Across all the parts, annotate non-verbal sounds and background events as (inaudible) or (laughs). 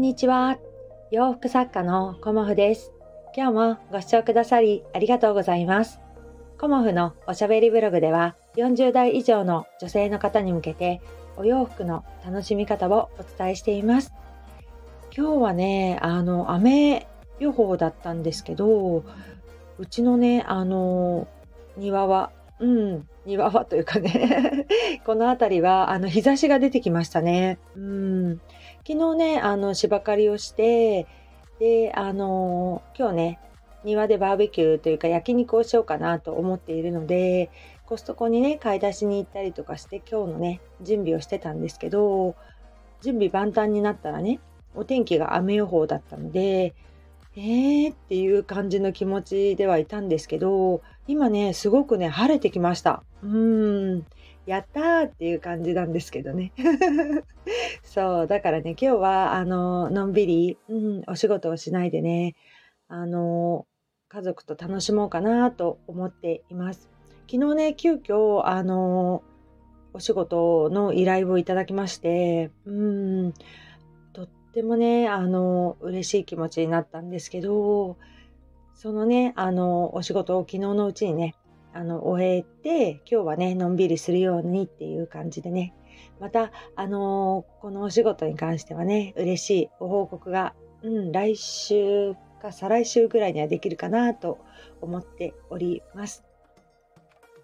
んにちは。洋服作家のコモフです。今日もご視聴くださりありがとうございます。コモフのおしゃべりブログでは40代以上の女性の方に向けてお洋服の楽しみ方をお伝えしています。今日はね、あの、雨予報だったんですけど、うちのね、あの、庭は、うん、庭はというかね (laughs) この辺りは、あの、日差しが出てきましたね。うん。昨日ね、あの、芝刈りをして、で、あの、今日ね、庭でバーベキューというか焼肉をしようかなと思っているので、コストコにね、買い出しに行ったりとかして、今日のね、準備をしてたんですけど、準備万端になったらね、お天気が雨予報だったので、えーっていう感じの気持ちではいたんですけど、今ね、すごくね、晴れてきました。うーん。やったーっていう感じなんですけどね。(laughs) そう、だからね、今日は、あの、のんびり、うん、お仕事をしないでね、あの、家族と楽しもうかなと思っています。昨日ね、急遽、あの、お仕事の依頼をいただきまして、うん、とってもね、あの、嬉しい気持ちになったんですけど、そのね、あの、お仕事を昨日のうちにね、あの、終えて、今日はね、のんびりするようにっていう感じでね、また、あのー、このお仕事に関してはね、嬉しいご報告が、うん、来週か再来週ぐらいにはできるかなと思っております。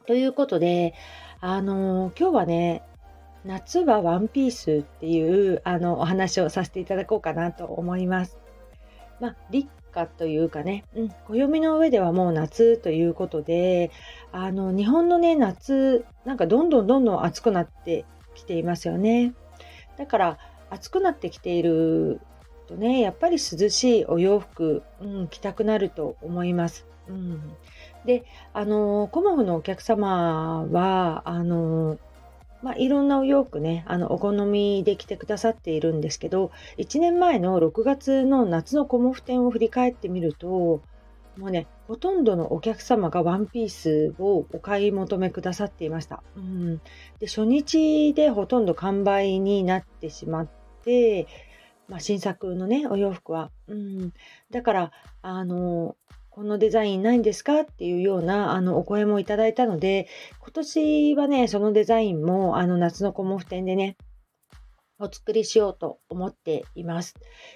ということで、あのー、今日はね、夏はワンピースっていうあのお話をさせていただこうかなと思います。まあ、立夏というかね、うん、暦の上ではもう夏ということで、あの、日本のね、夏、なんかどんどんどんどん暑くなってきていますよね。だから、暑くなってきているとね、やっぱり涼しいお洋服、うん、着たくなると思います。うん、で、あの、コモフのお客様は、あの、まあ、いろんなお洋服ね、あの、お好みで着てくださっているんですけど、1年前の6月の夏のコモフ展を振り返ってみると、もうね、ほとんどのお客様がワンピースをお買い求めくださっていました。うん、で初日でほとんど完売になってしまって、まあ、新作のね、お洋服は。うん、だから、あの、このデザインないんですか？っていうようなあのお声もいただいたので、今年はね、そのデザインもあの夏のコモフ展でね、お作りしようと思っています。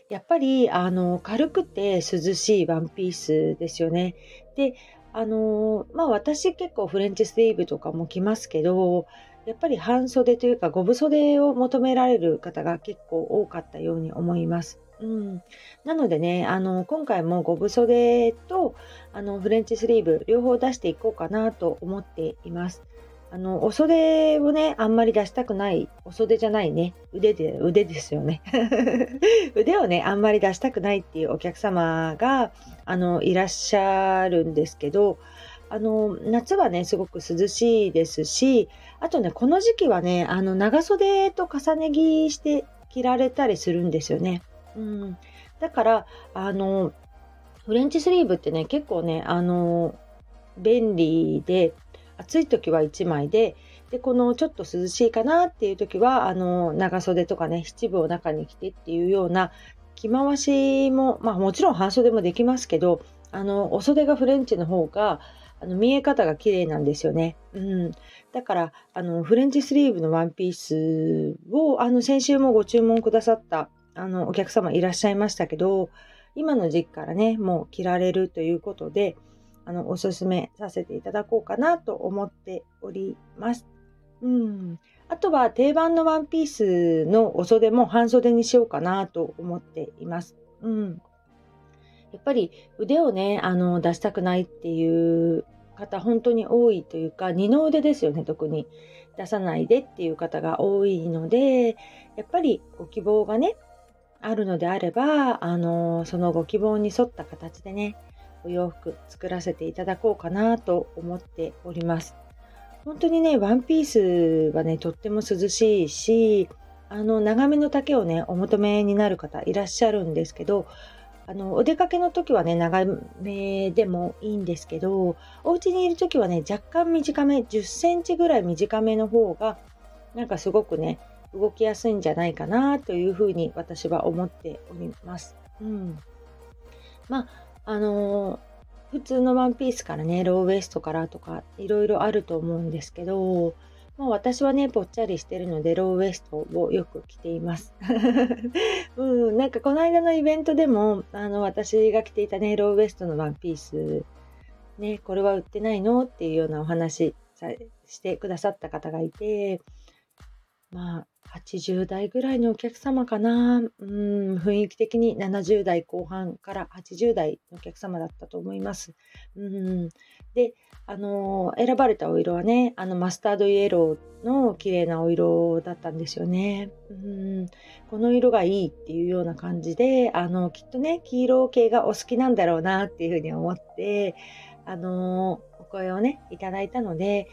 やっぱりあの軽くて涼しいワンピースですよね。で、あのまあ私結構フレンチスリーブとかも着ますけど、やっぱり半袖というか五分袖を求められる方が結構多かったように思います。うん、なのでね、あの今回もゴブ袖とあのフレンチスリーブ両方出していこうかなと思っています。あのお袖をね、あんまり出したくない、お袖じゃないね、腕で、腕ですよね。(laughs) 腕をね、あんまり出したくないっていうお客様があのいらっしゃるんですけど、あの夏はね、すごく涼しいですし、あとね、この時期はね、あの長袖と重ね着して着られたりするんですよね。うん、だから、あの、フレンチスリーブってね、結構ね、あの、便利で、暑い時は1枚で、で、このちょっと涼しいかなっていう時は、あの、長袖とかね、七分を中に着てっていうような着回しも、まあもちろん半袖もできますけど、あの、お袖がフレンチの方が、あの見え方が綺麗なんですよね。うん。だから、あの、フレンチスリーブのワンピースを、あの、先週もご注文くださったあの、お客様いらっしゃいましたけど、今の時期からね、もう着られるということで、あの、おすすめさせていただこうかなと思っております。うん。あとは定番のワンピースのお袖も半袖にしようかなと思っています。うん。やっぱり腕をね、あの、出したくないっていう方本当に多いというか、二の腕ですよね、特に。出さないでっていう方が多いので、やっぱりご希望がね、あるのであれば、あのそのご希望に沿った形でね、お洋服作らせていただこうかなと思っております。本当にね、ワンピースはね、とっても涼しいし、あの、長めの丈をね、お求めになる方いらっしゃるんですけど、あの、お出かけの時はね、長めでもいいんですけど、お家にいる時はね、若干短め、10センチぐらい短めの方が、なんかすごくね、動きやすいんじゃないかなというふうに私は思っております。うん。まあ、あのー、普通のワンピースからね、ローウエストからとかいろいろあると思うんですけど、まあ、私はね、ぽっちゃりしてるので、ローウエストをよく着ています。(laughs) うん、なんかこの間のイベントでも、あの、私が着ていたね、ローウエストのワンピース、ね、これは売ってないの？っていうようなお話してくださった方がいて、まあ、80代ぐらいのお客様かな。うん、雰囲気的に70代後半から80代のお客様だったと思います。うん、で、あのー、選ばれたお色はね、あのマスタードイエローの綺麗なお色だったんですよね。うん、この色がいいっていうような感じで、あの、きっとね、黄色系がお好きなんだろうなっていうふうに思って、あのー、お声をね、いただいたので、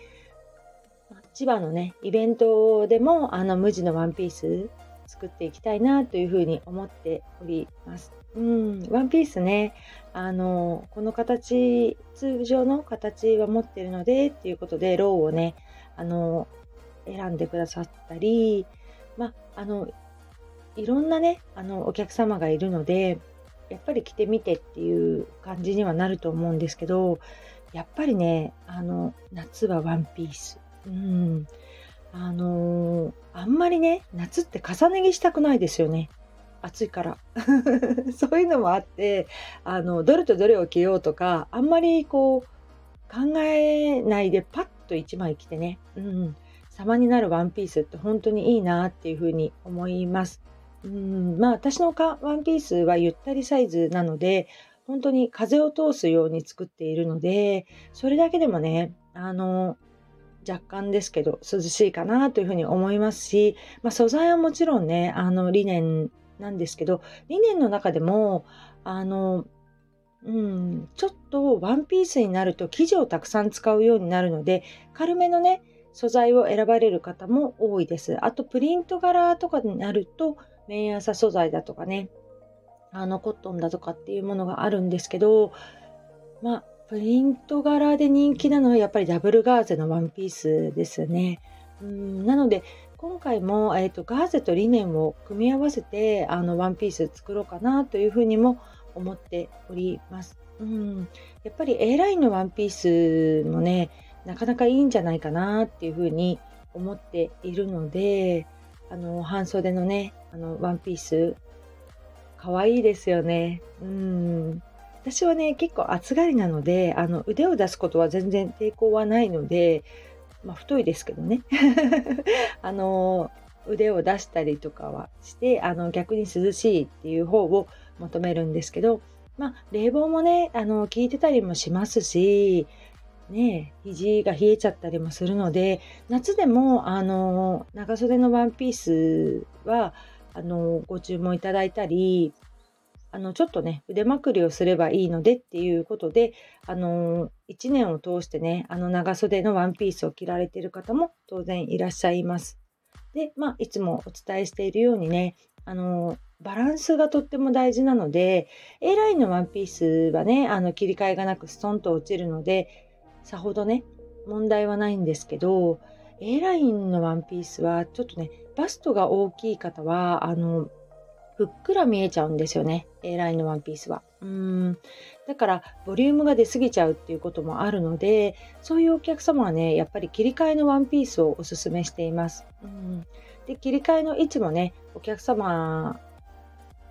千葉のね、イベントでもあの無地のワンピース作っていきたいなというふうに思っております。うん、ワンピースね、あの、この形、通常の形は持ってるのでっていうことで、ローをね、あの、選んでくださったり、まあ、の、いろんなね、あの、お客様がいるので、やっぱり着てみてっていう感じにはなると思うんですけど、やっぱりね、あの、夏はワンピース。うん。あのー、あんまりね、夏って重ね着したくないですよね。暑いから。(laughs) そういうのもあって、あの、どれとどれを着ようとか、あんまりこう、考えないでパッと1枚着てね、うん、様になるワンピースって本当にいいなっていうふうに思います。うん、まあ私のワンピースはゆったりサイズなので、本当に風を通すように作っているので、それだけでもね、あの、若干ですけど涼しいかなというふうに思いますし、まあ、素材はもちろんねあのリネンなんですけどリネンの中でもあのうん、ちょっとワンピースになると生地をたくさん使うようになるので軽めのね素材を選ばれる方も多いです。あとプリント柄とかになると綿朝素材だとかねあのコットンだとかっていうものがあるんですけどまあプリント柄で人気なのはやっぱりダブルガーゼのワンピースですね。うんなので今回も、えーと、ガーゼとリネンを組み合わせてあのワンピース作ろうかなというふうにも思っております。うん、やっぱり A ラインのワンピースもねなかなかいいんじゃないかなっていうふうに思っているのであの半袖のねあのワンピースかわいいですよね。うん私はね、結構暑がりなので、あの腕を出すことは全然抵抗はないので、まあ、太いですけどね。(laughs) あの腕を出したりとかはしてあの逆に涼しいっていう方を求めるんですけど、まあ、冷房もねあの効いてたりもしますし、ね、肘が冷えちゃったりもするので夏でもあの長袖のワンピースはあのご注文いただいたりあのちょっとね腕まくりをすればいいのでっていうことであの1年を通してねあの長袖のワンピースを着られてる方も当然いらっしゃいます。で、まあ、いつもお伝えしているようにねあのバランスがとっても大事なので A ラインのワンピースはねあの切り替えがなくストンと落ちるのでさほどね問題はないんですけど A ラインのワンピースはちょっとねバストが大きい方はあのふっくら見えちゃうんですよね A ラインのワンピースは。うんだからボリュームが出過ぎちゃうっていうこともあるのでそういうお客様はねやっぱり切り替えのワンピースをおすすめしています。うんで切り替えの位置もねお客様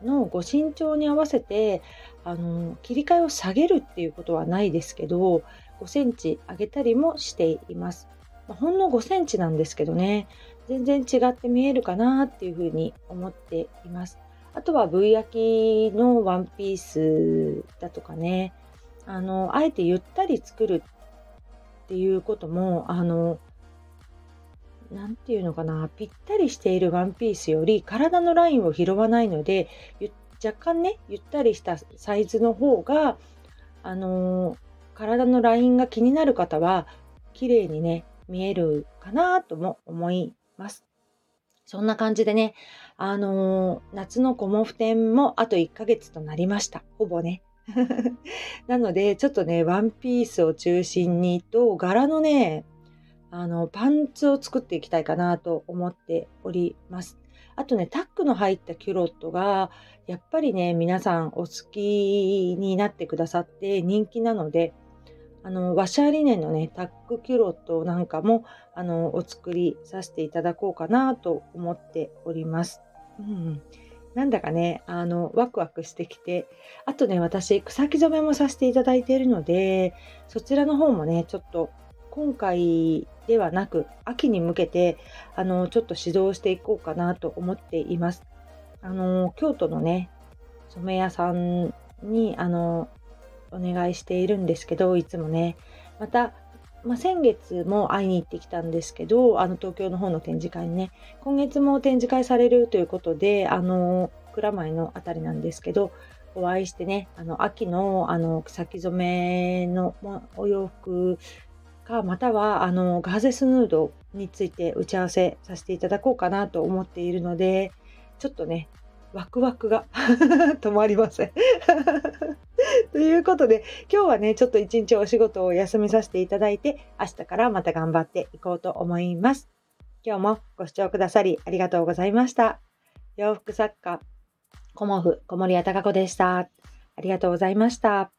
のご身長に合わせてあの切り替えを下げるっていうことはないですけど5センチ上げたりもしています。まほんの5センチなんですけどね全然違って見えるかなっていうふうに思っています。あとは V 焼きのワンピースだとかね、あの、あえてゆったり作るっていうことも、あの、なんていうのかな、ぴったりしているワンピースより体のラインを拾わないので、若干ね、ゆったりしたサイズの方が、あの体のラインが気になる方は、綺麗にね、見えるかなとも思います。そんな感じでね、あのー、夏のコモフ展もあと1ヶ月となりました。ほぼね。(laughs) なので、ちょっとね、ワンピースを中心にと、柄のね、あの、パンツを作っていきたいかなと思っております。あとね、タックの入ったキュロットが、やっぱりね、皆さんお好きになってくださって人気なので、あの、ワシャーリネンのね、タックキュロットなんかも、あの、お作りさせていただこうかなと思っております。うん。なんだかね、あの、ワクワクしてきて、あとね、私、草木染めもさせていただいているので、そちらの方もね、ちょっと、今回ではなく、秋に向けて、あの、ちょっと指導していこうかなと思っています。あの、京都のね、染め屋さんに、あの、お願いしているんですけど、いつもね、また、まあ、先月も会いに行ってきたんですけど、あの東京の方の展示会にね、今月も展示会されるということで、あの、蔵前のあたりなんですけど、お会いしてね、あの、秋の、あの、草木染めのお洋服か、または、あの、ガーゼスヌードについて打ち合わせさせていただこうかなと思っているので、ちょっとね、ワクワクが (laughs) 止まりません。ということで、今日はね、ちょっと一日お仕事を休みさせていただいて、明日からまた頑張っていこうと思います。今日もご視聴くださりありがとうございました。洋服作家、コモフ、小森屋隆子でした。ありがとうございました。